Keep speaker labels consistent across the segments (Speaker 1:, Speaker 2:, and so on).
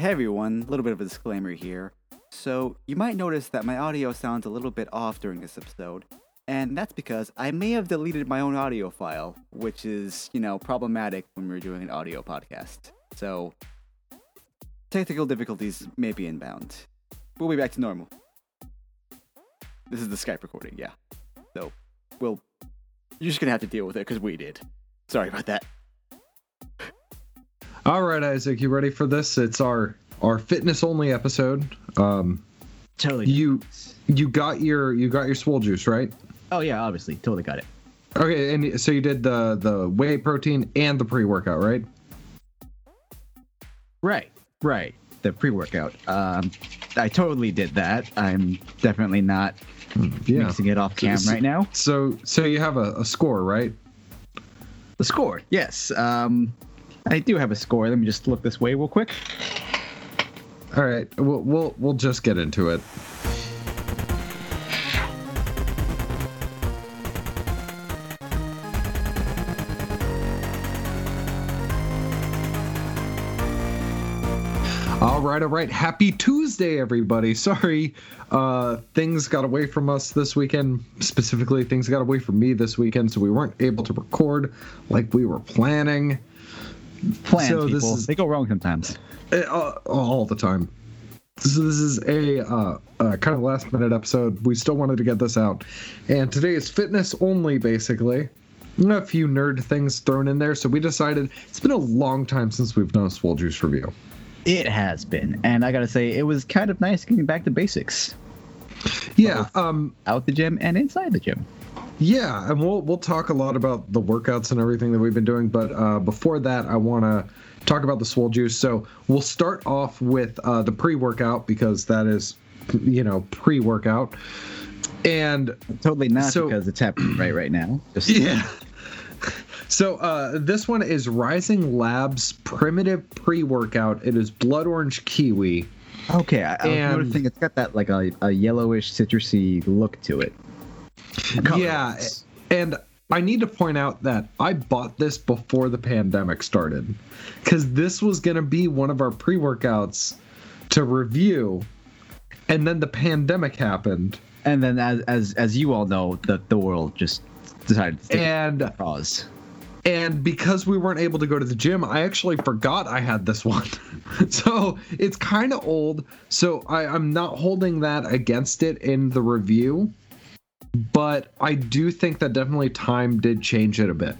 Speaker 1: Hey everyone, a little bit of a disclaimer here. So, you might notice that my audio sounds a little bit off during this episode, and that's because I may have deleted my own audio file, which is, you know, problematic when we're doing an audio podcast. So, technical difficulties may be inbound. We'll be back to normal. This is the Skype recording, yeah. So, we'll. You're just gonna have to deal with it because we did. Sorry about that.
Speaker 2: All right, Isaac, you ready for this? It's our our fitness only episode. Um,
Speaker 3: Totally.
Speaker 2: you you got your you got your swole juice, right?
Speaker 3: oh yeah, obviously, totally got it.
Speaker 2: Okay, and so you did the the whey protein and the pre workout, right?
Speaker 3: Right, right. The pre-workout. Um, I totally did that. I'm definitely not
Speaker 2: Yeah.
Speaker 3: mixing it off cam
Speaker 2: So-
Speaker 3: right now.
Speaker 2: So so you have a, a score, right?
Speaker 3: The score, yes. Um, I do have a score. Let me just look this way real quick.
Speaker 2: All right, we'll we'll we'll just get into it. All right, all right. Happy Tuesday, everybody. Sorry, uh, things got away from us this weekend. Specifically, things got away from me this weekend, so we weren't able to record like we were planning.
Speaker 3: Plans,
Speaker 2: So this
Speaker 3: people.
Speaker 2: is-
Speaker 3: They go wrong sometimes.
Speaker 2: Uh, all the time. So this is a uh, uh, kind of last minute episode. We still wanted to get this out, and today is fitness only, basically. A few nerd things thrown in there, so we decided it's been a long time since we've done a Swole Juice review.
Speaker 3: It has been, and I gotta say, it was kind of nice getting back to basics,
Speaker 2: Yeah, um,
Speaker 3: out the gym and inside the gym.
Speaker 2: Yeah, and we'll we'll talk a lot about the workouts and everything that we've been doing. But uh, before that, I want to talk about the Swole Juice. So we'll start off with uh, the pre-workout because that is, you know, pre-workout, and
Speaker 3: Totally not
Speaker 2: So-
Speaker 3: because it's happening right right now. Just,
Speaker 2: Yeah. So uh, this one is Rising Labs Primitive Pre-Workout. It is blood orange kiwi.
Speaker 3: Okay, I, I was noticing it's got that like a, a yellowish citrusy look to it.
Speaker 2: Yeah, and I need to point out that I bought this before the pandemic started, because this was going to be one of our pre-workouts to review, and then the pandemic happened,
Speaker 3: And then, as as as you all know, the the world just decided to
Speaker 2: and
Speaker 3: pause.
Speaker 2: and because we weren't able to go to the gym i actually forgot i had this one. So it's kind of old so I, i'm not holding that against it in the review but i do think that definitely time did change it a bit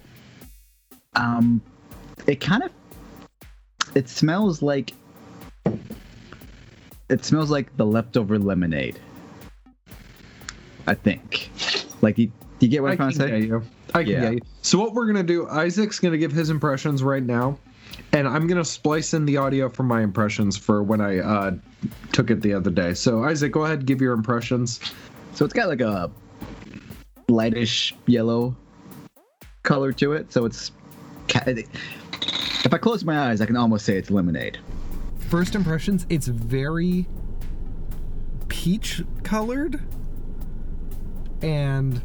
Speaker 3: Um, it kind of it smells like it smells like the leftover lemonade. I think. Like, you, do you get what I'm trying to say?
Speaker 2: get you i can
Speaker 3: Yeah.
Speaker 2: get you so what we're gonna do isaac's gonna give his impressions right now and i'm gonna splice in the audio from my impressions for when i uh, took it the other day so isaac go ahead give your impressions
Speaker 3: So it's got like a lightish yellow color to it. So it's if I close my eyes, I can almost say it's lemonade.
Speaker 4: first impressions, it's very peach colored. And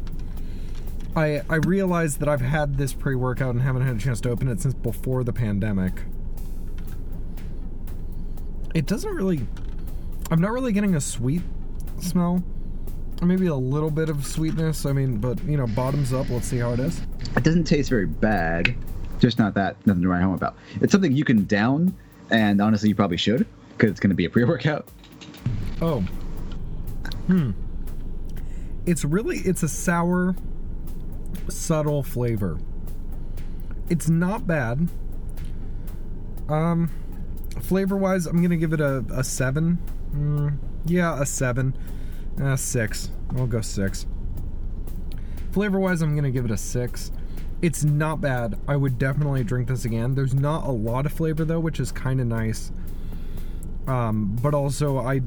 Speaker 4: I I realized that I've had this pre-workout and haven't had a chance to open it since before the pandemic. It doesn't really I'm not really getting a sweet smell. Maybe a little bit of sweetness. I mean, but you know, bottoms up. Let's see how it is.
Speaker 3: It doesn't taste very bad, just not that nothing to write home about. It's something you can down, and honestly, you probably should because it's going to be a pre-workout.
Speaker 4: Oh. Hmm. It's really it's a sour subtle flavor. It's not bad. Um flavor wise, I'm going to give it a a 7. Mm, yeah, a 7. Uh 6. I'll go 6. Flavor wise, I'm going to give it a 6. It's not bad. I would definitely drink this again. There's not a lot of flavor though, which is kind of nice um, but also I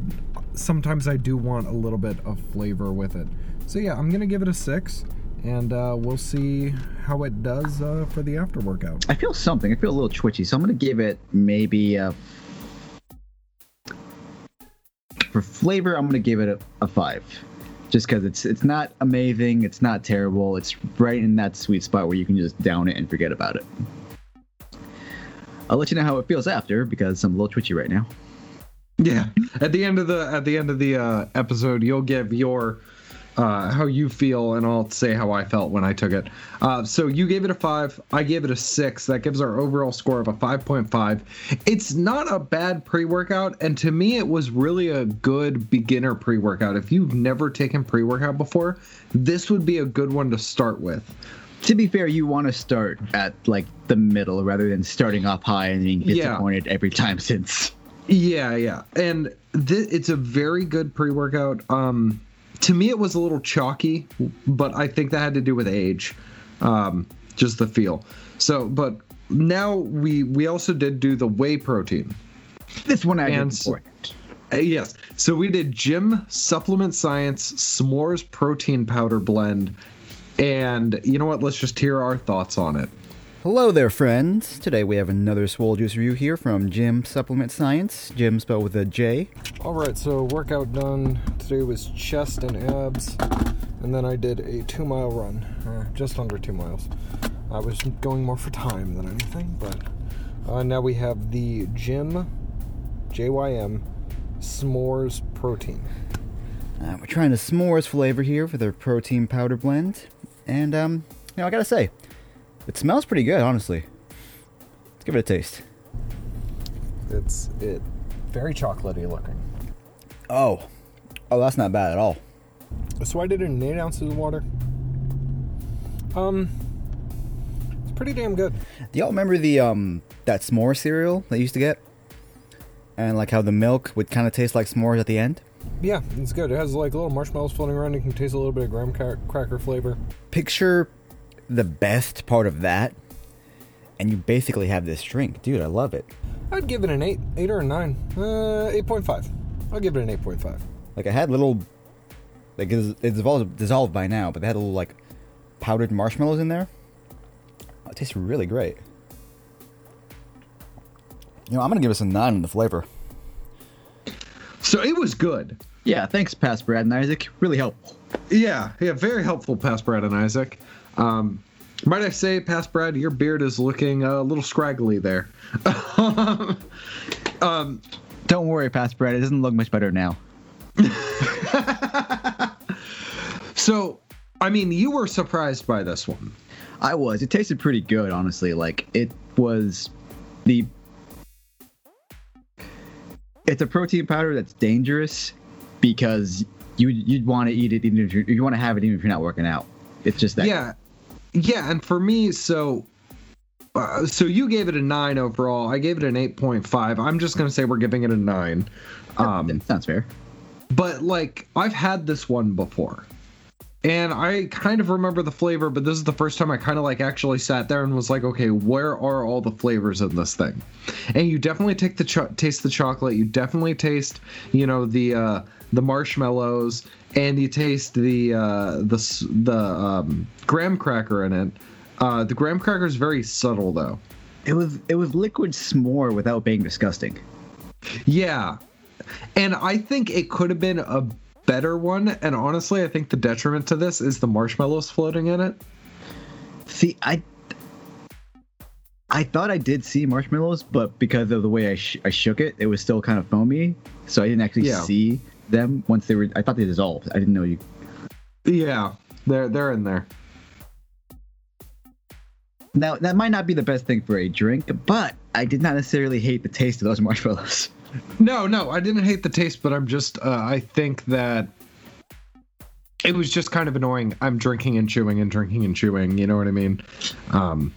Speaker 4: sometimes I do want a little bit of flavor with it. So yeah, I'm gonna give it a six, and uh, we'll see how it does uh, for the after workout.
Speaker 3: I feel something. I feel a little twitchy, so I'm to give it maybe a. For flavor, I'm to give it a, a five, just because it's it's not amazing, it's not terrible, it's right in that sweet spot where you can just down it and forget about it. I'll let you know how it feels after because I'm a little twitchy right now.
Speaker 2: Yeah. At the end of the at the end of the uh, episode, you'll give your uh, how you feel, and I'll say how I felt when I took it. Uh, so you gave it a five. I gave it a six. That gives our overall score of a five point five. It's not a bad pre workout, and to me, it was really a good beginner pre workout. If you've never taken pre workout before, this would be a good one to start with.
Speaker 3: To be fair, you want to start at like the middle rather than starting off high and being
Speaker 2: Yeah.
Speaker 3: disappointed every time since.
Speaker 2: Yeah, yeah, and th- it's a very good pre-workout. Um, to me, it was a little chalky, but I think that had to do with age, um, just the feel. So, but now we we also did do the whey protein.
Speaker 3: This one I
Speaker 2: And
Speaker 3: did
Speaker 2: Uh, yes, so we did JYM Supplement Science S'mores Protein Powder Blend, and you know what? Let's just hear our thoughts on it.
Speaker 1: Hello there, friends. Today we have another Swole Juice review here from JYM Supplement Science. Jim spelled with a J.
Speaker 4: All right, so workout done. Today was chest and abs, and then I did a two mile run, uh, just under two miles. I was going more for time than anything, but uh, now we have the Gym JYM S'mores Protein.
Speaker 1: Uh, we're trying the s'mores flavor here for the protein powder blend, and um, you know, I gotta say, it smells pretty good, honestly. Let's give it a taste.
Speaker 4: It's it very chocolatey looking.
Speaker 1: Oh, oh, that's not bad at all.
Speaker 4: So I did it in eight ounces of water. Um, it's pretty damn good.
Speaker 1: Do y'all remember the um that s'more cereal that you used to get? And like how the milk would kind of taste like s'mores at the end?
Speaker 4: Yeah, it's good. It has like little marshmallows floating around. You can taste a little bit of graham cra- cracker flavor.
Speaker 1: Picture the best part of that, and you basically have this drink. Dude, I love it.
Speaker 4: I'd give it an eight, eight or a nine, uh, eight point five. I'll give it an eight point five.
Speaker 1: Like I had little, like it's, it's dissolved, dissolved by now, but they had a little like powdered marshmallows in there. Oh, it tastes really great. You know, I'm gonna give us a nine in the flavor.
Speaker 2: So it was good.
Speaker 3: Yeah, thanks, Past Brad and Isaac. Really helpful.
Speaker 2: Yeah, yeah, very helpful, past Brad and Isaac. Um, might I say, past Brad, your beard is looking a little scraggly there. um,
Speaker 3: Don't worry, Past Brad. It doesn't look much better now.
Speaker 2: so, I mean, you were surprised by this one.
Speaker 3: I was. It tasted pretty good, honestly. Like it was the. It's a protein powder that's dangerous because you you'd want to eat it even if you're, you want to have it even if you're not working out. It's just that.
Speaker 2: Yeah, yeah, and for me, so. Uh, so you gave it a nine overall. I gave it an eight point five. I'm just gonna say we're giving it a nine. Um,
Speaker 3: that sounds fair.
Speaker 2: but like I've had this one before. And I kind of remember the flavor, but this is the first time I kind of like actually sat there and was like, okay, where are all the flavors in this thing? And you definitely take the cho- taste the chocolate, you definitely taste, you know, the uh the marshmallows and you taste the uh the s- the um graham cracker in it. Uh the graham cracker is very subtle though.
Speaker 3: It was it was liquid s'more without being disgusting.
Speaker 2: Yeah. And I think it could have been a better one. And honestly, I think the detriment to this is the marshmallows floating in it.
Speaker 3: See, I I thought I did see marshmallows, but because of the way I, sh- I shook it, it was still kind of foamy, so I didn't actually
Speaker 2: Yeah.
Speaker 3: see them once they were. I thought they dissolved. I didn't know you.
Speaker 2: Yeah, they're they're in there.
Speaker 3: Now that might not be the best thing for a drink, but I did not necessarily hate the taste of those marshmallows.
Speaker 2: No, no, I didn't hate the taste, but I'm just uh, I think that it was just kind of annoying. I'm drinking and chewing and drinking and chewing. You know what I mean? Um,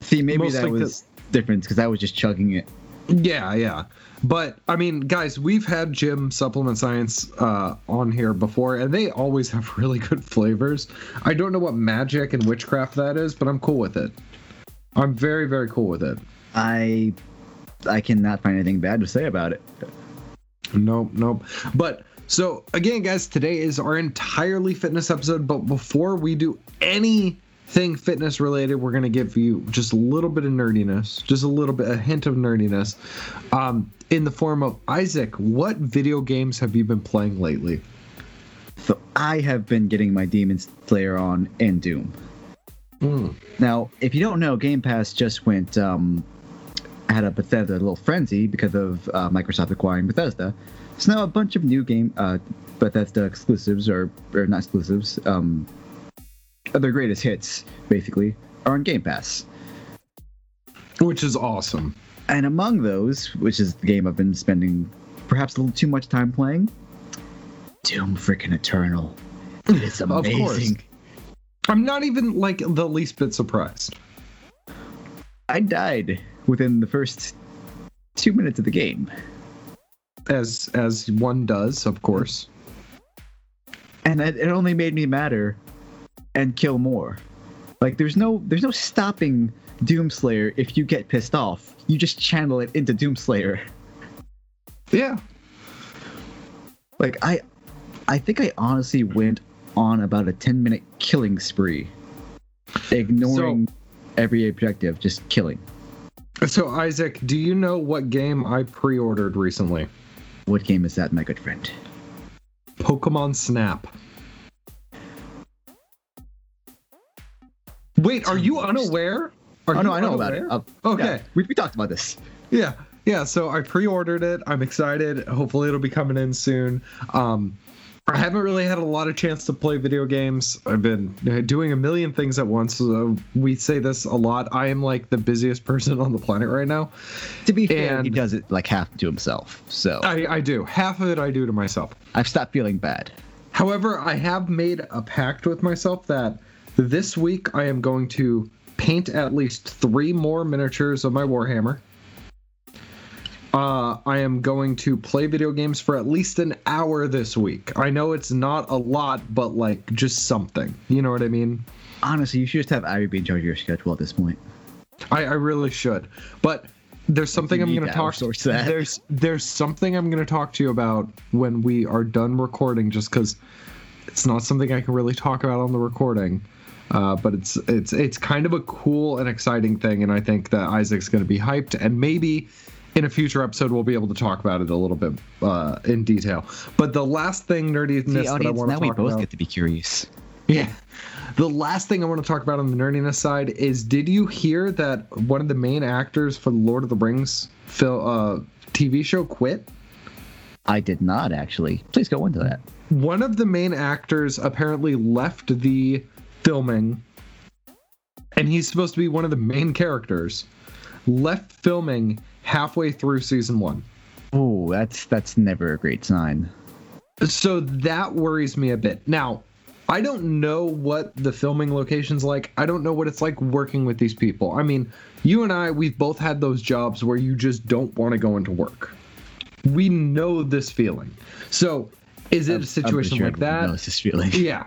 Speaker 3: See, maybe that
Speaker 2: like the-
Speaker 3: was different because I was just chugging it.
Speaker 2: yeah, yeah. But I mean, guys, we've had JYM Supplement Science uh, on here before, and they always have really good flavors. I don't know what magic and witchcraft that is, but I'm cool with it. I'm very, very cool with it.
Speaker 3: I I cannot find anything bad to say about it.
Speaker 2: Nope, nope. But so again, guys, today is our entirely fitness episode. But before we do anything fitness related, we're gonna give you just a little bit of nerdiness, just a little bit, a hint of nerdiness, um, in the form of Isaac. What video games have you been playing lately?
Speaker 3: So I have been getting my Demon Slayer on and Doom.
Speaker 2: Hmm.
Speaker 3: Now, if you don't know, Game Pass just went um, had a Bethesda little frenzy because of uh, Microsoft acquiring Bethesda. So now a bunch of new game uh, Bethesda exclusives or or not exclusives, um, their greatest hits basically are on Game Pass.
Speaker 2: which is awesome.
Speaker 3: And among those, which is the game I've been spending perhaps a little too much time playing, Doom freaking Eternal. It is
Speaker 2: Of course.
Speaker 3: amazing.
Speaker 2: I'm not even like the least bit surprised.
Speaker 3: I died within the first two minutes of the game.
Speaker 2: As as one does, of course.
Speaker 3: and it, it only made me madder and kill more. Like there's no there's no stopping Doomslayer if you get pissed off. You just channel it into Doomslayer.
Speaker 2: Yeah.
Speaker 3: Like I I think I honestly went on about a 10 minute killing spree. Ignoring every objective, just killing.
Speaker 2: So Isaac, do you know what game I pre-ordered recently?
Speaker 3: What game is that, my good friend?
Speaker 2: Pokemon Snap. Wait, are you unaware? Are
Speaker 3: oh no, I know about it. Uh,
Speaker 2: Okay.
Speaker 3: yeah, we, we talked about this.
Speaker 2: Yeah, yeah. So I pre-ordered it. I'm excited. Hopefully, it'll be coming in soon. Um, I haven't really had a lot of chance to play video games. I've been doing a million things at once. So we say this a lot. I am like the busiest person on the planet right now.
Speaker 3: To be fair, he does it like half to himself. So
Speaker 2: I, I do half of it. I do to myself.
Speaker 3: I've stopped feeling bad.
Speaker 2: However, I have made a pact with myself that this week I am going to paint at least three more miniatures of my Warhammer. Uh, I am going to play video games for at least an hour this week. I know it's not a lot, but like just something. You know what I mean?
Speaker 3: Honestly, you should just have Ivy be in charge of your schedule at this point.
Speaker 2: I, I really should. But there's something I'm going to
Speaker 3: to
Speaker 2: talk.
Speaker 3: that.
Speaker 2: There's there's something I'm going to talk to you about when we are done recording, just because it's not something I can really talk about on the recording. Uh, but it's it's it's kind of a cool and exciting thing, and I think that Isaac's going to be hyped, and maybe in a future episode we'll be able to talk about it a little bit uh, in detail. But the last thing nerdiness
Speaker 3: See,
Speaker 2: that I
Speaker 3: audience,
Speaker 2: want to
Speaker 3: now we both
Speaker 2: about,
Speaker 3: get to be curious.
Speaker 2: yeah. The last thing I want to talk about on the nerdiness side is did you hear that one of the main actors for the Lord of the Rings fil- uh, TV show quit?
Speaker 3: I did not actually. Please go into that.
Speaker 2: One of the main actors apparently left the filming, and he's supposed to be one of the main characters, left filming halfway through season one.
Speaker 3: Oh, that's that's never a great sign.
Speaker 2: So that worries me a bit. Now, I don't know what the filming location's like. I don't know what it's like working with these people. I mean, you and I, we've both had those jobs where you just don't want to go into work. We know this feeling. So, is it
Speaker 3: I'm-
Speaker 2: a situation
Speaker 3: sure
Speaker 2: like that?
Speaker 3: knows this feeling.
Speaker 2: Yeah.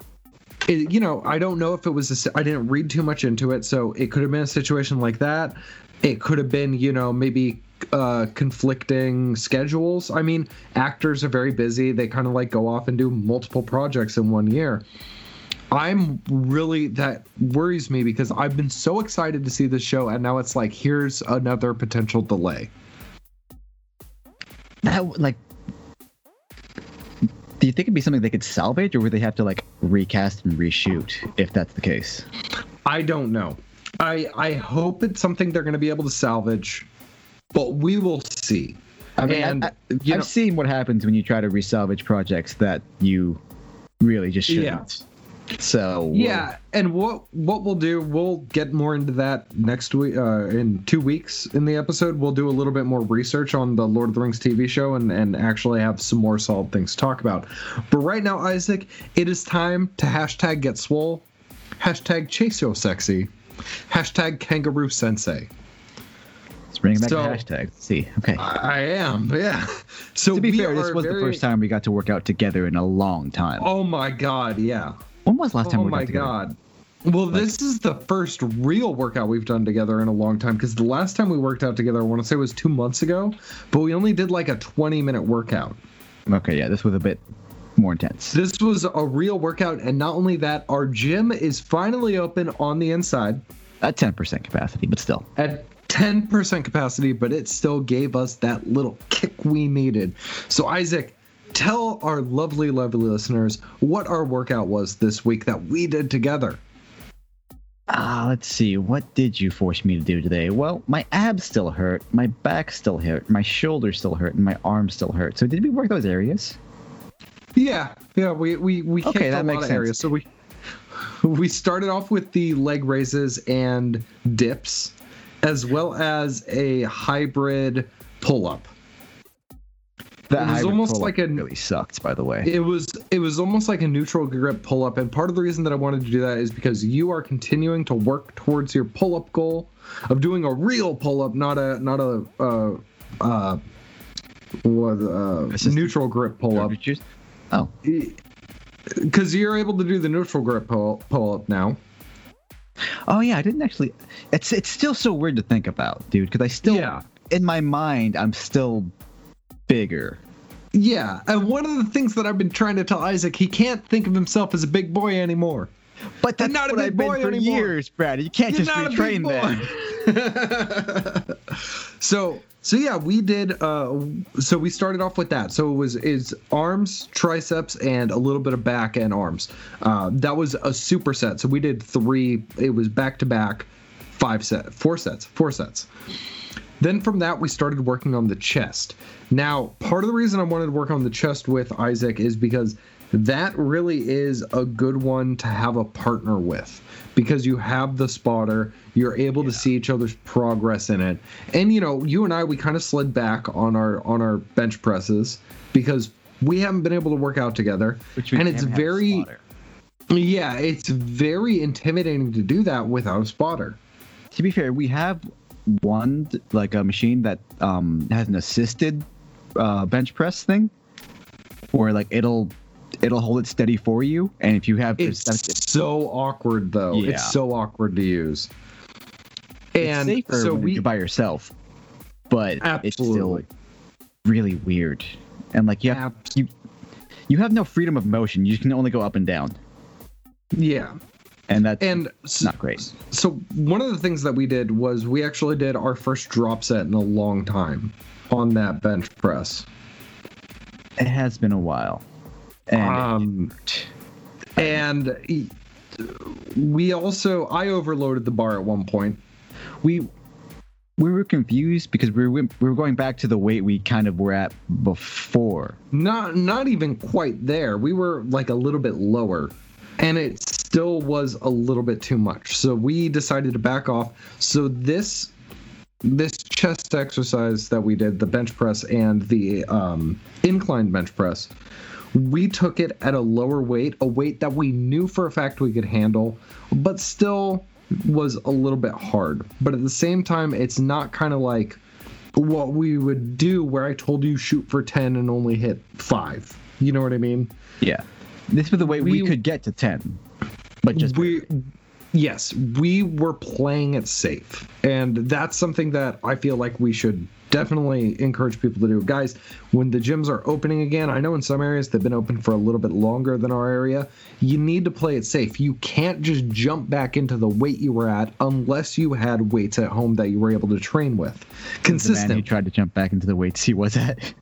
Speaker 2: It- you know, I don't know if it was a, I didn't read too much into it, so it could have been a situation like that. It could have been, you know, maybe uh, conflicting schedules. I mean, actors are very busy. They kind of like go off and do multiple projects in one year. I'm really that worries me because I've been so excited to see this show, and now it's like here's another potential delay.
Speaker 3: That like. Do you think it'd be something they could salvage, or would they have to like recast and reshoot if that's the case?
Speaker 2: I don't know. I I hope it's something they're going to be able to salvage, but we will see.
Speaker 3: I mean,
Speaker 2: And,
Speaker 3: I, I,
Speaker 2: you
Speaker 3: I've
Speaker 2: know-
Speaker 3: seen what happens when you try to resalvage projects that you really just shouldn't. So we'll-
Speaker 2: Yeah, and what what we'll do, we'll get more into that next week. Uh, in two weeks in the episode, we'll do a little bit more research on the Lord of the Rings TV show and and actually have some more solid things to talk about. But right now, Isaac, it is time to hashtag get swole, hashtag chase yo sexy, hashtag kangaroo sensei.
Speaker 3: Let's bring it back
Speaker 2: so-
Speaker 3: to hashtags. Let's see, okay.
Speaker 2: I am, yeah. So
Speaker 3: to be fair, this was the first time we got to work out together in a long time.
Speaker 2: Oh my god, yeah.
Speaker 3: when was the last time
Speaker 2: Oh
Speaker 3: we
Speaker 2: my
Speaker 3: worked out together?
Speaker 2: god. Well, this is the first real workout we've done together in a long time because the last time we worked out together, I want to say was two months ago, but we only did like a 20 minute workout.
Speaker 3: Okay, yeah, this was a bit more intense.
Speaker 2: This was a real workout, and not only that, our gym is finally open on the inside
Speaker 3: At 10% capacity, but still.
Speaker 2: at 10% capacity, but it still gave us that little kick we needed. So, Isaac, tell our lovely, lovely listeners what our workout was this week that we did together.
Speaker 3: Ah, let's see. What did you force me to do today? Well, my abs still hurt, my back still hurt, my shoulders still hurt, and my arms still hurt. So did we work those areas?
Speaker 2: Yeah, yeah, we we we
Speaker 3: Okay,
Speaker 2: hit
Speaker 3: that
Speaker 2: a
Speaker 3: makes
Speaker 2: lot of
Speaker 3: sense.
Speaker 2: areas. So we we started off with the leg raises and dips, as well as a hybrid pull up.
Speaker 3: That
Speaker 2: It was almost like a-
Speaker 3: really sucked, by the way.
Speaker 2: It was it was almost like a neutral grip pull up, and part of the reason that I wanted to do that is because you are continuing to work towards your pull up goal of doing a real pull up, not a not a uh, uh, what uh, neutral grip pull up.
Speaker 3: Oh,
Speaker 2: Because you're able to do the neutral grip pull pull up now.
Speaker 3: Oh yeah. I didn't actually. It's it's still so weird to think about, dude. Because I still,
Speaker 2: Yeah.
Speaker 3: in my mind, I'm still bigger.
Speaker 2: Yeah, and one of the things that I've been trying to tell Isaac, he can't think of himself as a big boy anymore.
Speaker 3: But that's
Speaker 2: not a big boy
Speaker 3: for
Speaker 2: anymore.
Speaker 3: years, Brad. You can't
Speaker 2: You're
Speaker 3: just
Speaker 2: not a
Speaker 3: retrain that.
Speaker 2: so so yeah, we did. Uh, so we started off with that. So it was is arms, triceps, and a little bit of back and arms. Uh, that was a superset. So we did three. It was back to back, five set, four sets, four sets. Then from that, we started working on the chest. Now, part of the reason I wanted to work on the chest with Isaac is because that really is a good one to have a partner with because you have the spotter, you're able to see each other's progress in it. And you know, you and I we kind of slid back on our on our bench presses because we haven't been able to work out together.
Speaker 3: Which we
Speaker 2: and it's very yeah, it's very intimidating to do that without a spotter.
Speaker 3: To be fair, we have one like a machine that um, has an assisted uh, bench press thing, where like it'll it'll hold it steady for you, and if you have
Speaker 2: It's
Speaker 3: it's,
Speaker 2: so awkward though.
Speaker 3: Yeah.
Speaker 2: It's so awkward to use.
Speaker 3: it's
Speaker 2: And
Speaker 3: safer
Speaker 2: so
Speaker 3: when
Speaker 2: we
Speaker 3: you're by yourself, but it's still really weird, and like you have you you have no freedom of motion. You can only go up and down,
Speaker 2: yeah.
Speaker 3: and that's
Speaker 2: And s-
Speaker 3: not great.
Speaker 2: so one of the things that we did was we actually did our first drop set in a long time on that bench press.
Speaker 3: It has been a while, and
Speaker 2: Um and we also I overloaded the bar at one point.
Speaker 3: we we were confused because we were we were going back to the weight we kind of were at before.
Speaker 2: Not not even quite there. We were like a little bit lower. And it still was a little bit too much. So we decided to back off. So this this chest exercise that we did, the bench press and the um, incline bench press, we took it at a lower weight, a weight that we knew for a fact we could handle, but still was a little bit hard. But at the same time, it's not kind of like what we would do where I told you shoot for 10 and only hit 5. You know what I mean?
Speaker 3: Yeah, this was the way we,
Speaker 2: We-
Speaker 3: could get to ten, but just
Speaker 2: we yes, we were playing it safe. And that's something that I feel like we should definitely encourage people to do. it. Guys, when the gyms are opening again, I know in some areas they've been open for a little bit longer than our area. You need to play it safe. You can't just jump back into the weight you were at unless you had weights at home that you were able to train with. Consistent.
Speaker 3: the man who tried to jump back into the weights he was at.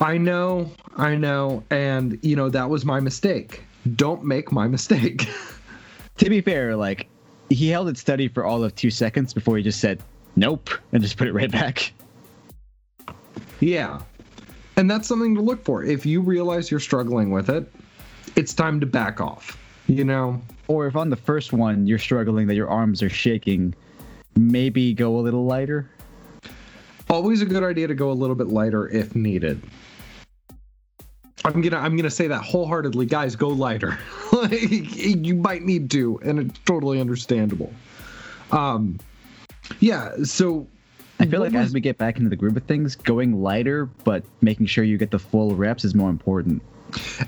Speaker 2: I know, I know, and you know that was my mistake. Don't make my mistake.
Speaker 3: to be fair, like he held it steady for all of two seconds before he just said nope and just put it right back.
Speaker 2: Yeah. And that's something to look for. If you realize you're struggling with it, it's time to back off. You know?
Speaker 3: Or if on the first one you're struggling that your arms are shaking, maybe go a little lighter.
Speaker 2: Always a good idea to go a little bit lighter if needed. I'm gonna I'm gonna say that wholeheartedly, guys. Go lighter. like you might need to, and it's totally understandable. Um, yeah. So
Speaker 3: I feel
Speaker 2: what
Speaker 3: like
Speaker 2: was-
Speaker 3: as we get back into the groove of things, going lighter but making sure you get the full reps is more important.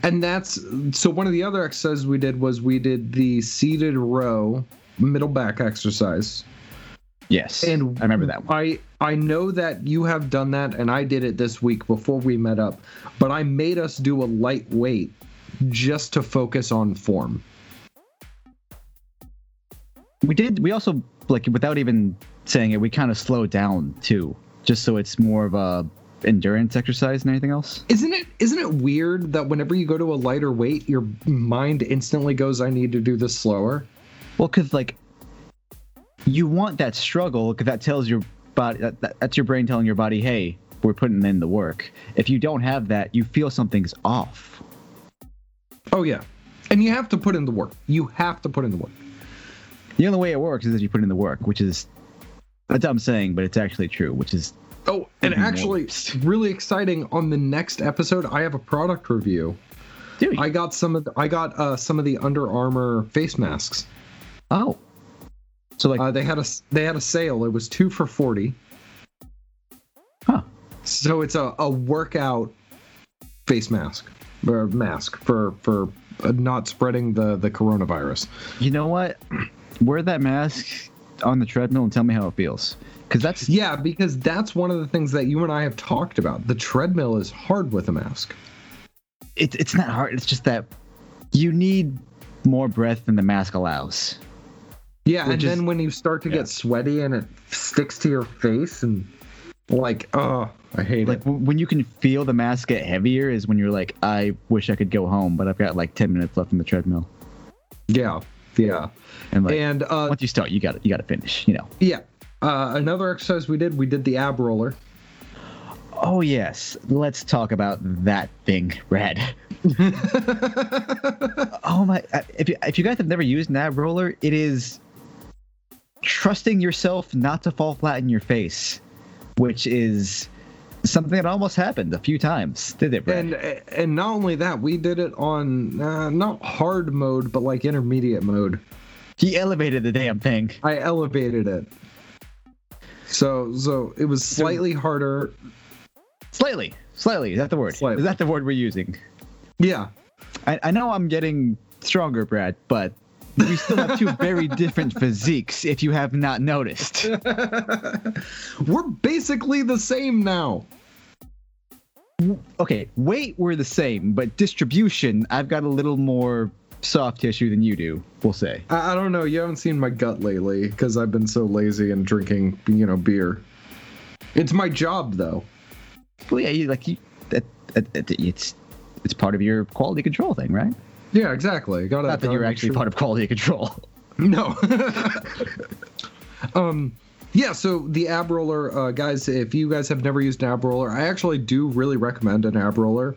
Speaker 2: and that's so one of the other exercises we did was we did the seated row middle back exercise
Speaker 3: Yes,
Speaker 2: and
Speaker 3: I remember that one.
Speaker 2: i i know that you have done that and i did it this week before we met up but i made us do a light weight just to focus on form
Speaker 3: We did. We also like without even saying it, we kind of slowed down too, just so it's more of a endurance exercise than anything else.
Speaker 2: isn't it isn't it weird that whenever you go to a lighter weight your mind instantly goes i need to do this slower
Speaker 3: Well, because like you want that struggle because that tells your body that, that, that's your brain telling your body, hey, we're putting in the work. If you don't have that, you feel something's off.
Speaker 2: Oh yeah, and you have to put in the work. You have to put in the work.
Speaker 3: The only way it works is if you put in the work, which is a dumb saying, but it's actually true. Which is
Speaker 2: Oh, and actually,
Speaker 3: worse.
Speaker 2: really exciting. On the next episode, I have a product review.
Speaker 3: dude.
Speaker 2: I got some of the, I got uh, some of the Under Armour face masks.
Speaker 3: oh, so like
Speaker 2: Uh, they had a they had a sale. It was two for forty.
Speaker 3: Huh.
Speaker 2: So it's a, a workout face mask or mask for for uh, not spreading the the coronavirus.
Speaker 3: you know what? Wear that mask on the treadmill and tell me how it feels. Because that's
Speaker 2: Yeah, because that's one of the things that you and I have talked about. The treadmill is hard with a mask.
Speaker 3: it, it's not hard. It's just that you need more breath than the mask allows.
Speaker 2: Yeah, and
Speaker 3: is-
Speaker 2: then when you start to
Speaker 3: yeah.
Speaker 2: get sweaty and it sticks to your face and like, oh, I hate
Speaker 3: Like
Speaker 2: it.
Speaker 3: w- when you can feel the mask get heavier is when you're like, I wish I could go home, but I've got like ten minutes left on the treadmill.
Speaker 2: Yeah, yeah.
Speaker 3: And like
Speaker 2: And uh,
Speaker 3: once you start, you got to you got to finish. You know.
Speaker 2: yeah, uh, another exercise we did, we did the ab roller.
Speaker 3: Oh yes, let's talk about that thing, Brad. oh my! If you if you guys have never used an ab roller, it is trusting yourself not to fall flat in your face, which is something that almost happened a few times. Did it, Brad?
Speaker 2: and and not only that, we did it on uh, not hard mode, but like intermediate mode.
Speaker 3: he elevated the damn thing.
Speaker 2: I elevated it. So so it was slightly harder.
Speaker 3: Slightly, slightly. Is that the word?
Speaker 2: Slightly.
Speaker 3: Is that the word we're using?
Speaker 2: Yeah.
Speaker 3: I, I know I'm getting stronger, Brad, but we still have two very different physiques. If you have not noticed.
Speaker 2: We're basically the same now.
Speaker 3: okay, weight we're the same, but distribution, I've got a little more soft tissue than you do. We'll say.
Speaker 2: I, I don't know. You haven't seen my gut lately because I've been so lazy and drinking, you know, beer. It's my job though.
Speaker 3: Well, yeah, you, like you, that, that, that- it's it's part of your quality control thing, right?
Speaker 2: Yeah, exactly. Got
Speaker 3: Not that you're actually part of quality control.
Speaker 2: No. um, yeah. So the ab roller, uh, guys. If you guys have never used an ab roller, I actually do really recommend an ab roller.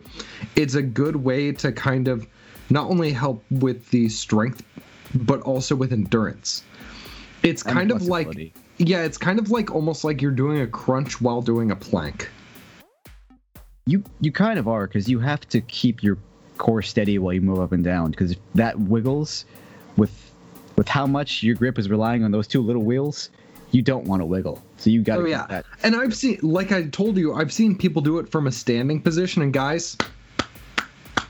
Speaker 2: It's a good way to kind of not only help with the strength, but also with endurance. It's kind of like yeah, it's kind of like almost like you're doing a crunch while doing a plank.
Speaker 3: You you kind of are because you have to keep your core steady while you move up and down because that wiggles with with how much your grip is relying on those two little wheels, you don't want to wiggle. So you got to
Speaker 2: Oh yeah,
Speaker 3: that.
Speaker 2: and I've seen, like I told you, I've seen people do it from a standing position, and guys,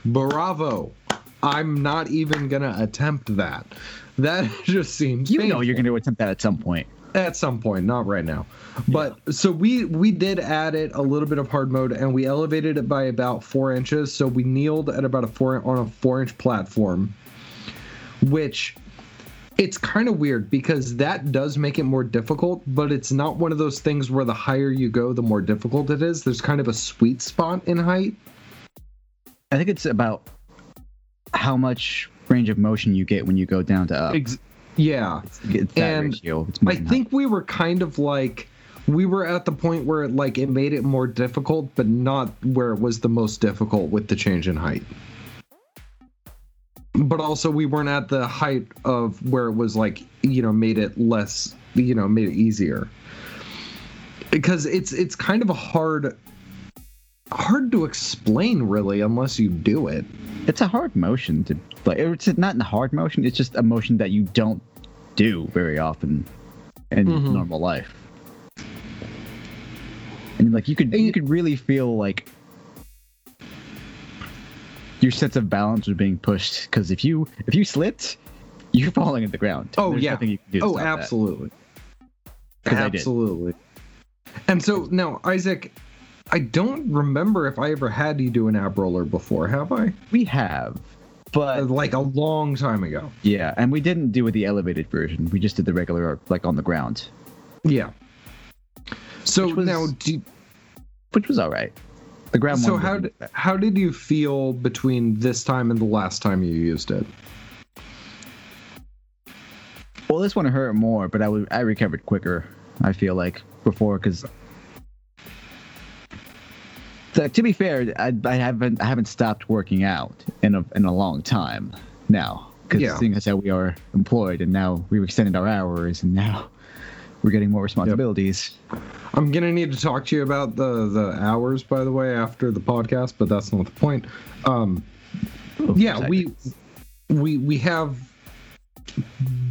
Speaker 2: bravo! I'm not even gonna attempt that. That just seems
Speaker 3: You know you're going to attempt that at some point.
Speaker 2: at some point, not right now. But so we we did add it a little bit of hard mode, and we elevated it by about four inches. So we kneeled at about a four on a four inch platform, which it's kind of weird because that does make it more difficult, but it's not one of those things where the higher you go, the more difficult it is. There's kind of a sweet spot in height.
Speaker 3: I think it's about how much range of motion you get when you go down to up.
Speaker 2: Ex- yeah.
Speaker 3: It's that
Speaker 2: and.
Speaker 3: It's
Speaker 2: I think we were kind of like we were at the point where it, like it made it more difficult, but not where it was the most difficult with the change in height. But also we weren't at the height of where it was like, you know, made it less, you know, made it easier. Because it's it's kind of a hard hard to explain really unless you do it.
Speaker 3: it's a hard motion to like. It's not a hard motion. It's just a motion that you don't do very often in
Speaker 2: Mhm.
Speaker 3: normal life. And like you could you could really feel like your sense of balance was being pushed because if you if you slipped, you're falling at the ground.
Speaker 2: Oh
Speaker 3: There's
Speaker 2: yeah.
Speaker 3: you can do
Speaker 2: oh, absolutely.
Speaker 3: 'Cause I did.
Speaker 2: Absolutely. And so now, Isaac, I don't remember if I ever had you do an ab roller before. Have I?
Speaker 3: We have, but uh,
Speaker 2: like a long time ago.
Speaker 3: yeah, and we didn't do it the elevated version. We just did the regular like on the ground,
Speaker 2: Yeah. So
Speaker 3: Which was-
Speaker 2: now, do,
Speaker 3: which was all right. The ground
Speaker 2: so how did, how did you feel between this time and the last time you used it?
Speaker 3: Well, this one hurt more, but I would I recovered quicker. I feel like before because. To, to be fair, I, I haven't I haven't stopped working out in a in a long time now because
Speaker 2: Yeah.
Speaker 3: seeing as how we are employed and now we've extended our hours and now we're getting more responsibilities.
Speaker 2: I'm gonna need to talk to you about the the hours, by the way, after the podcast, but that's not the point. Um,
Speaker 3: Oh,
Speaker 2: yeah,
Speaker 3: exactly.
Speaker 2: we we we have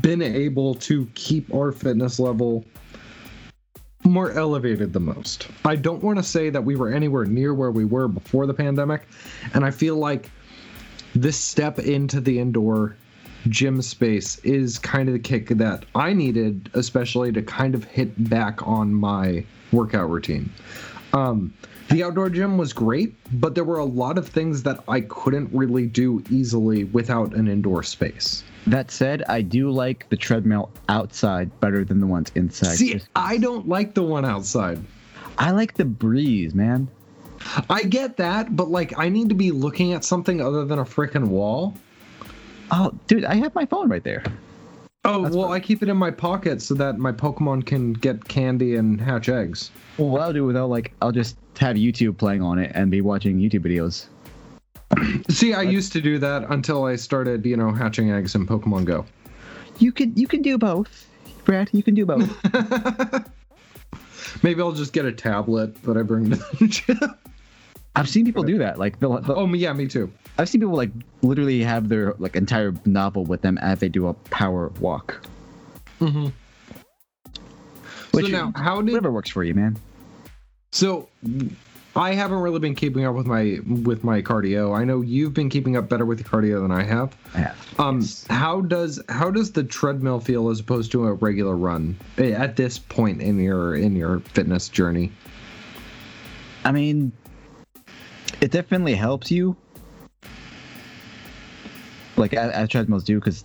Speaker 2: been able to keep our fitness level more elevated the most. I don't want to say that we were anywhere near where we were before the pandemic, and I feel like this step into the indoor gym space is kind of the kick that I needed, especially to kind of hit back on my workout routine. Um, the outdoor gym was great, but there were a lot of things that I couldn't really do easily without an indoor space.
Speaker 3: That said, I do like the treadmill outside better than the ones inside.
Speaker 2: See, I don't like the one outside.
Speaker 3: I like the breeze, man.
Speaker 2: I get that, but like I need to be looking at something other than a freaking wall.
Speaker 3: Oh, dude, I have my phone right there.
Speaker 2: Oh, well, I keep it in my pocket so that my Pokemon can get candy and hatch eggs.
Speaker 3: Well, what I'll do without like I'll just have YouTube playing on it and be watching YouTube videos.
Speaker 2: See, I used to do that until I started, you know, hatching eggs in Pokemon Go.
Speaker 3: You can you can do both, Brad. You can do both.
Speaker 2: Maybe I'll just get a tablet that I bring to the gym.
Speaker 3: I've seen people do that. Like they'll, they'll-
Speaker 2: Oh, yeah, me too.
Speaker 3: I've seen people like literally have their like entire novel with them as they do a power walk.
Speaker 2: Mm-hmm.
Speaker 3: Which
Speaker 2: so now, how did
Speaker 3: Whatever works for you, man.
Speaker 2: So I haven't really been keeping up with my with my cardio. I know you've been keeping up better with your cardio than I have.
Speaker 3: I have.
Speaker 2: Um,
Speaker 3: Yes.
Speaker 2: how does how does the treadmill feel as opposed to a regular run eh, at this point in your in your fitness journey?
Speaker 3: I mean, it definitely helps you. Like as, treadmills do, because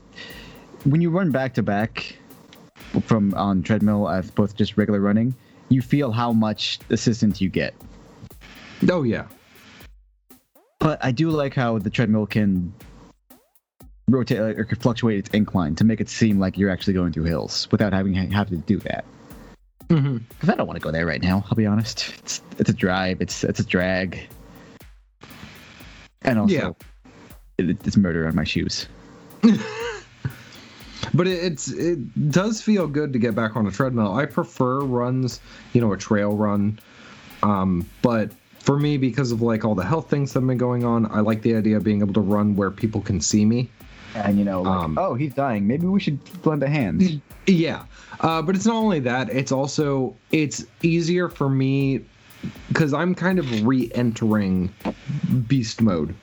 Speaker 3: when you run back to back from on treadmill as opposed to just regular running, you feel how much assistance you get.
Speaker 2: Oh yeah,
Speaker 3: But I do like how the treadmill can rotate or can fluctuate its incline to make it seem like you're actually going through hills without having having to do that.
Speaker 2: mm-hmm.
Speaker 3: Because I don't want to go there right now. I'll be honest. It's it's a drive. It's it's a drag. And also,
Speaker 2: Yeah.
Speaker 3: it, it's murder on my shoes.
Speaker 2: but it, it's it does feel good to get back on a treadmill. I prefer runs, you know, a trail run. Um, but for me, because of like all the health things that have been going on, I like the idea of being able to run where people can see me.
Speaker 3: And you know, like,
Speaker 2: Um,
Speaker 3: oh, he's dying. Maybe we should blend a hands.
Speaker 2: Yeah, uh, but it's not only that; it's also it's easier for me because I'm kind of re-entering beast mode.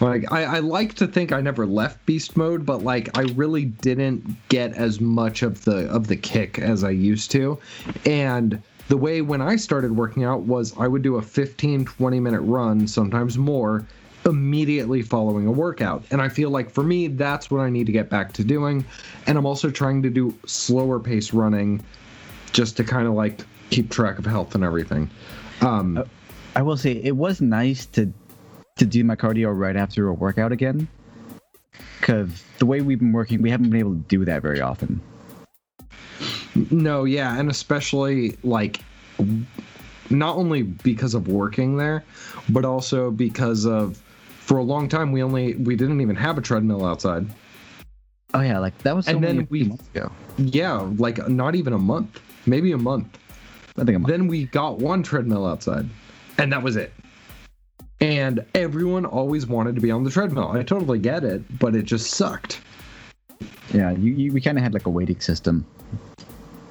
Speaker 2: Like I, I like to think I never left beast mode, but like I really didn't get as much of the of the kick as I used to, and the way when I started working out was I would do a 15 20 minute run, sometimes more, immediately following a workout. And I feel like for me, that's what I need to get back to doing. And I'm also trying to do slower pace running just to kind of like keep track of health and everything. Um,
Speaker 3: I will say it was nice to to do my cardio right after a workout again. Because the way we've been working, we haven't been able to do that very often.
Speaker 2: No, yeah. And especially like not only because of working there, but also because of for a long time we only we didn't even have a treadmill outside.
Speaker 3: Oh yeah, like that was
Speaker 2: And then
Speaker 3: a
Speaker 2: we-
Speaker 3: months ago.
Speaker 2: Yeah, like not even a month, maybe a month.
Speaker 3: I think I'm
Speaker 2: Then we got one treadmill outside, and that was it. And everyone always wanted to be on the treadmill. I totally get it, but it just sucked.
Speaker 3: yeah. You, you we kind of had like a waiting system,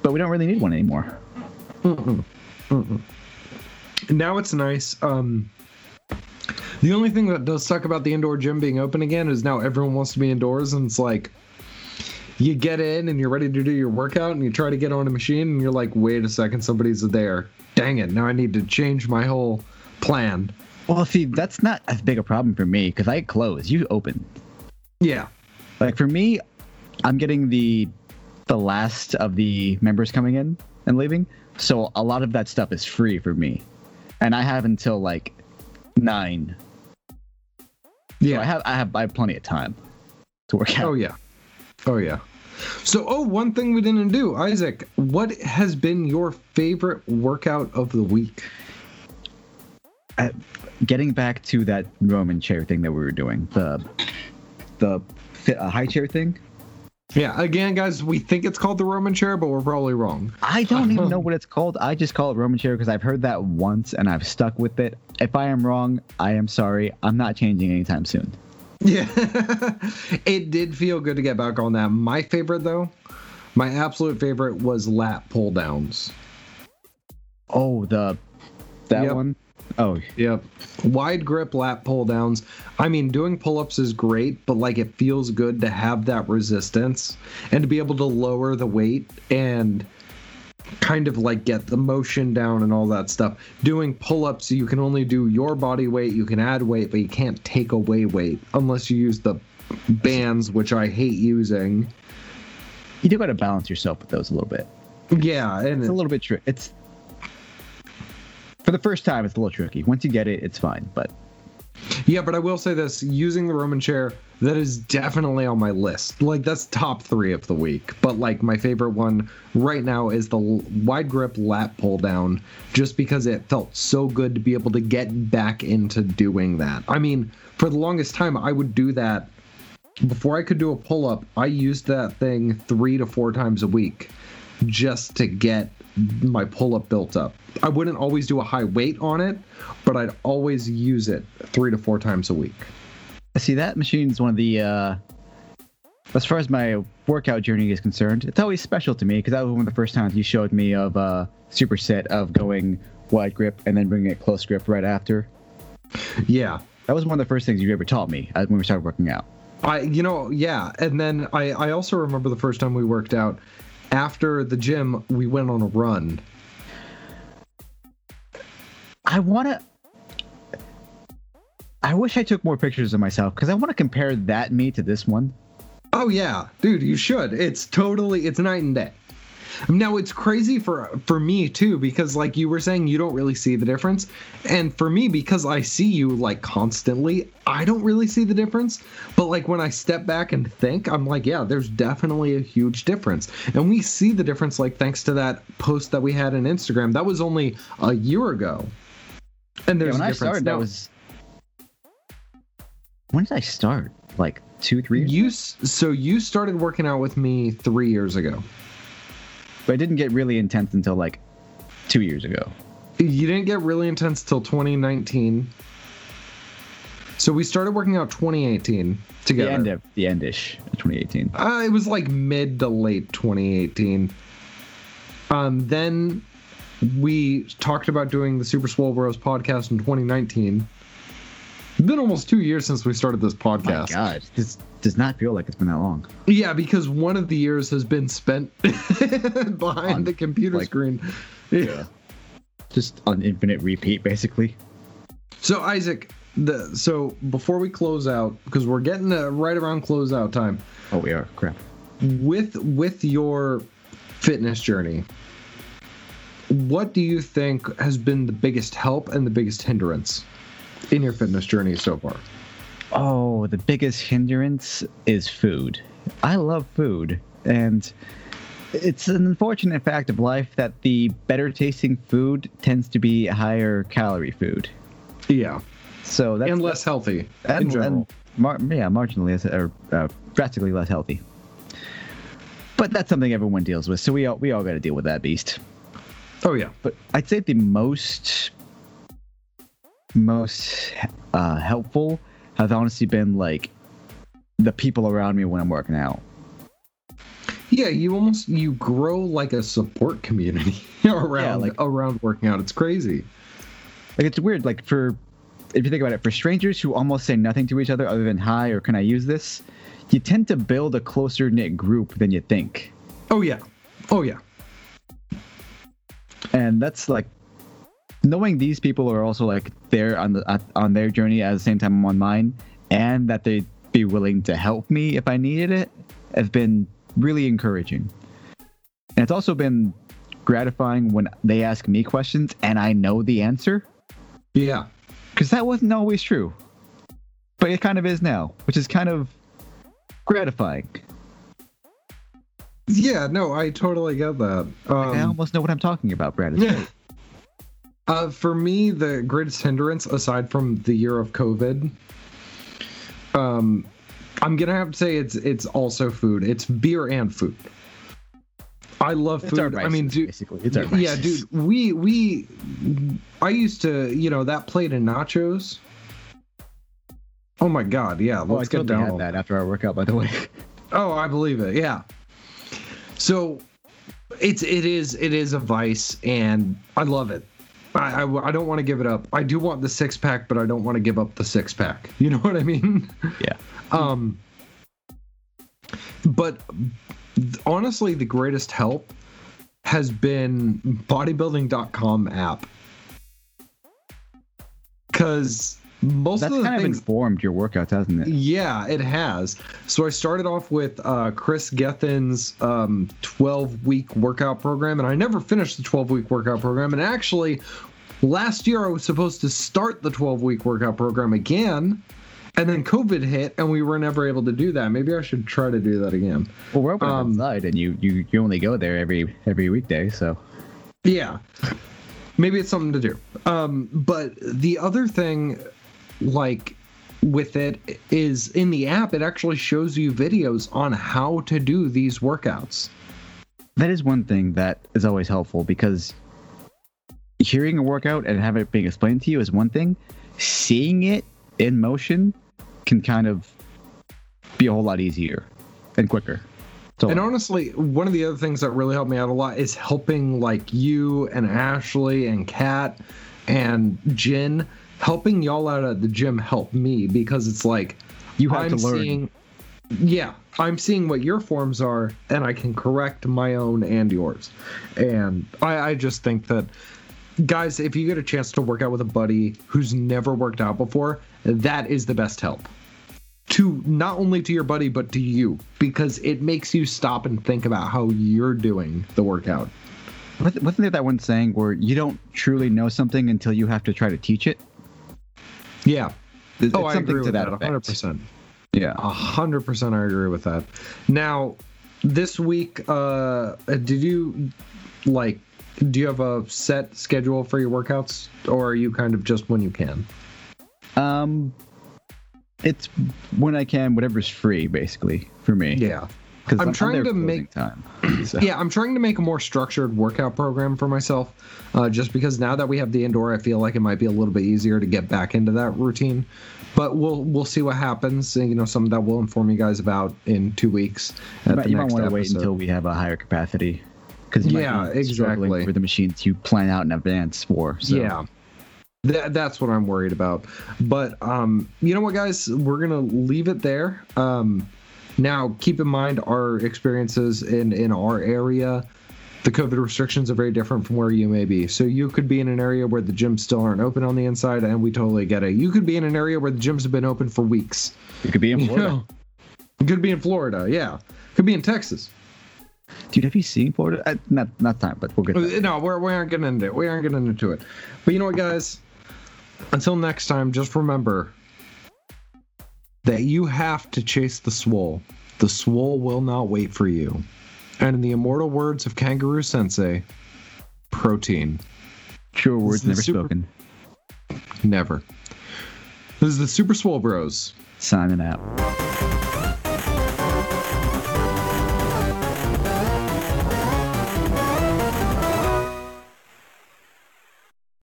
Speaker 3: but we don't really need one anymore.
Speaker 2: Mm-mm. Mm-mm. Now it's nice. Um, the only thing that does suck about the indoor gym being open again is now everyone wants to be indoors, and it's like you get in and you're ready to do your workout, and you try to get on a machine, and you're like, wait a second, somebody's there. Dang it! Now I need to change my whole plan.
Speaker 3: Well, see, that's not as big a problem for me because I close. You open.
Speaker 2: Yeah.
Speaker 3: Like for me, I'm getting the the last of the members coming in and leaving, so a lot of that stuff is free for me, and I have until like nine. So
Speaker 2: Yeah.
Speaker 3: I have I have I have plenty of time to work out.
Speaker 2: Oh yeah. Oh yeah. So, oh, one thing we didn't do, Isaac. What has been your favorite workout of the week?
Speaker 3: Uh, getting back to that Roman chair thing that we were doing, the the uh, high chair thing.
Speaker 2: Yeah, again, guys, we think it's called the Roman chair, but we're probably wrong.
Speaker 3: I don't even know what it's called. I just call it Roman chair because I've heard that once and I've stuck with it. If I am wrong, I am sorry. I'm not changing anytime soon.
Speaker 2: Yeah, it did feel good to get back on that. My favorite, though, my absolute favorite was lat pull downs.
Speaker 3: Oh, the that
Speaker 2: Yep.
Speaker 3: one. Oh,
Speaker 2: Yep. Wide grip lat pull downs. I mean, doing pull ups is great, but like it feels good to have that resistance and to be able to lower the weight and kind of like get the motion down and all that stuff. Doing pull ups, you can only do your body weight, you can add weight, but you can't take away weight unless you use the bands, which I hate using.
Speaker 3: you do got to balance yourself with those a little bit.
Speaker 2: Yeah, and
Speaker 3: It's a little bit tricky. It's for the first time, it's a little tricky. Once you get it, it's fine. But
Speaker 2: Yeah, but I will say this: using the Roman chair, that is definitely on my list. Like that's top three of the week. But like my favorite one right now is the wide grip lat pull down, just because it felt so good to be able to get back into doing that. I mean, for the longest time, I would do that before I could do a pull up. I used that thing three to four times a week just to get my pull up built up. I wouldn't always do a high weight on it, but I'd always use it three to four times a week.
Speaker 3: I see, that machine is one of the. Uh, as far as my workout journey is concerned, it's always special to me because that was one of the first times you showed me of a superset of going wide grip and then bringing it close grip right after.
Speaker 2: Yeah.
Speaker 3: That was one of the first things you ever taught me uh, when we started working out.
Speaker 2: I you know, yeah. And then I, I also remember the first time we worked out. After the gym, we went on a run.
Speaker 3: I want to. I wish I took more pictures of myself because I want to compare that me to this one.
Speaker 2: Oh yeah, dude, you should. It's totally it's night and day. Now it's crazy for for me too because like you were saying you don't really see the difference and for me because I see you like constantly I don't really see the difference but like when I step back and think I'm like yeah there's definitely a huge difference and we see the difference like thanks to that post that we had on Instagram that was only a year ago and
Speaker 3: Yeah,
Speaker 2: there's
Speaker 3: when
Speaker 2: a
Speaker 3: I started,
Speaker 2: now,
Speaker 3: that was. When did I start? Like two, three years?
Speaker 2: you s- so you started working out with me 3 years ago
Speaker 3: But it didn't get really intense until like two years ago.
Speaker 2: You didn't get really intense till 2019. So we started working out 2018 together.
Speaker 3: The end of the endish 2018.
Speaker 2: uh, it was like mid to late 2018. Um, then we talked about doing the Super Swole Bros podcast in 2019. It's been almost two years since we started this podcast. My.
Speaker 3: God, this does not feel like it's been that long.
Speaker 2: Yeah, because one of the years has been spent behind
Speaker 3: On,
Speaker 2: the computer
Speaker 3: like-
Speaker 2: screen. Yeah.
Speaker 3: Just on infinite repeat, basically.
Speaker 2: So Isaac, the so before we close out, because we're getting uh, right around closeout time,
Speaker 3: Oh, we are. Crap.
Speaker 2: with with your fitness journey, what do you think has been the biggest help and the biggest hindrance in your fitness journey so far?
Speaker 3: Oh, the biggest hindrance is food. I love food, and it's an unfortunate fact of life that the better tasting food tends to be higher calorie food.
Speaker 2: Yeah,
Speaker 3: So that's
Speaker 2: and less healthy in
Speaker 3: and,
Speaker 2: general.
Speaker 3: and mar- yeah, marginally less, or uh, drastically less healthy. But that's something everyone deals with, so we all we all got to deal with that beast.
Speaker 2: oh yeah,
Speaker 3: But I'd say the most most uh, helpful has honestly been like the people around me when I'm working out.
Speaker 2: yeah. You almost you grow like a support community around
Speaker 3: like-
Speaker 2: around working out. It's crazy.
Speaker 3: Like it's weird. Like for if you think about it, for strangers who almost say nothing to each other other than hi or can I use this, you tend to build a closer knit group than you think.
Speaker 2: Oh yeah, oh yeah.
Speaker 3: and that's like knowing these people are also like there on the on their journey at the same time I'm on mine, and that they'd be willing to help me if I needed it, has been really encouraging. And it's also been gratifying when they ask me questions and I know the answer,
Speaker 2: Yeah.
Speaker 3: because that wasn't always true, but it kind of is now, which is kind of gratifying.
Speaker 2: Yeah, no, I totally get that. Um,
Speaker 3: I almost know what I'm talking about, Brad. It's
Speaker 2: Yeah.
Speaker 3: great.
Speaker 2: Uh, for me, the greatest hindrance, aside from the year of COVID, um, I'm gonna have to say it's it's also food. It's beer and food. I love
Speaker 3: It's our
Speaker 2: food. I mean, dude,
Speaker 3: basically, it's our
Speaker 2: yeah, dude. We we, I used to, you know, that plate of nachos. Oh my god, yeah.
Speaker 3: Oh, I
Speaker 2: Let's get
Speaker 3: totally
Speaker 2: down. on
Speaker 3: that after our workout, by the way.
Speaker 2: Oh, I believe it. Yeah. So it's it is it is a vice, and I love it. I, I, I don't want to give it up. I do want the six pack, but I don't want to give up the six pack. You know what I mean?
Speaker 3: Yeah.
Speaker 2: Um. But honestly, the greatest help has been bodybuilding.com app because most
Speaker 3: That's
Speaker 2: of the
Speaker 3: kind of
Speaker 2: things
Speaker 3: informed your workouts, hasn't it?
Speaker 2: yeah, it has. So I started off with uh, Chris Gethin's um, 12 week workout program, and I never finished the 12 week workout program. And actually, last year I was supposed to start the 12 week workout program again, and then COVID hit, and we were never able to do that. Maybe I should try to do that again.
Speaker 3: Well, we're open
Speaker 2: Um,
Speaker 3: outside, and you, you you only go there every every weekday, so
Speaker 2: Yeah. Maybe it's something to do. Um, but the other thing, like with it, is in the app, it actually shows you videos on how to do these workouts.
Speaker 3: that is one thing that is always helpful because hearing a workout and having it being explained to you is one thing. Seeing it in motion can kind of be a whole lot easier and quicker. So
Speaker 2: And honestly, one of the other things that really helped me out a lot is helping like you and Ashley and Kat and Jin. Helping y'all out at the gym helped me because it's like
Speaker 3: You have
Speaker 2: I'm
Speaker 3: to learn.
Speaker 2: seeing yeah, I'm seeing what your forms are and I can correct my own and yours. And I, I just think that guys, if you get a chance to work out with a buddy who's never worked out before, that is the best help. To not only to your buddy but to you because it makes you stop and think about how you're doing the workout.
Speaker 3: Wasn't wasn't there that one saying where you don't truly know something until you have to try to teach it?
Speaker 2: Yeah.
Speaker 3: It's
Speaker 2: Oh, I agree
Speaker 3: to
Speaker 2: with
Speaker 3: that
Speaker 2: that, 100%.
Speaker 3: Yeah.
Speaker 2: A hundred percent, I agree with that. Now, this week, uh, did you like? Do you have a set schedule for your workouts, or are you kind of just when you can?
Speaker 3: Um, it's when I can, whatever's free, basically for me.
Speaker 2: Yeah,
Speaker 3: because
Speaker 2: I'm trying to make-
Speaker 3: time. So-
Speaker 2: yeah. I'm trying to make a more structured workout program for myself, uh, just because now that we have the indoor, I feel like it might be a little bit easier to get back into that routine. But we'll we'll see what happens. and, You know, something that we'll inform you guys about in two weeks.
Speaker 3: You
Speaker 2: At
Speaker 3: might,
Speaker 2: the
Speaker 3: you might want to wait until we have a higher capacity. Because you
Speaker 2: Yeah,
Speaker 3: might be struggling
Speaker 2: exactly.
Speaker 3: for the machines you plan out in advance for. So.
Speaker 2: Yeah. That, that's what I'm worried about. But um, you know what, guys? We're gonna leave it there. Um, now, keep in mind our experiences in in our area. The COVID restrictions are very different from where you may be. So you could be in an area where the gyms still aren't open on the inside, and we totally get it. You could be in an area where the gyms have been open for weeks.
Speaker 3: You could be in
Speaker 2: You
Speaker 3: Florida.
Speaker 2: know? You could be in Florida, yeah. Could be in Texas.
Speaker 3: Dude, have you seen Florida? Uh, not not time, but we'll get there.
Speaker 2: No, we're, we aren't getting into it. We aren't getting into it. But you know what, guys? Until next time, just remember that you have to chase the swole. The swole will not wait for you. And in the immortal words of Kangaroo Sensei, protein.
Speaker 3: True words never
Speaker 2: super-
Speaker 3: spoken.
Speaker 2: Never. This is the Super Swole Bros.
Speaker 3: Signing out.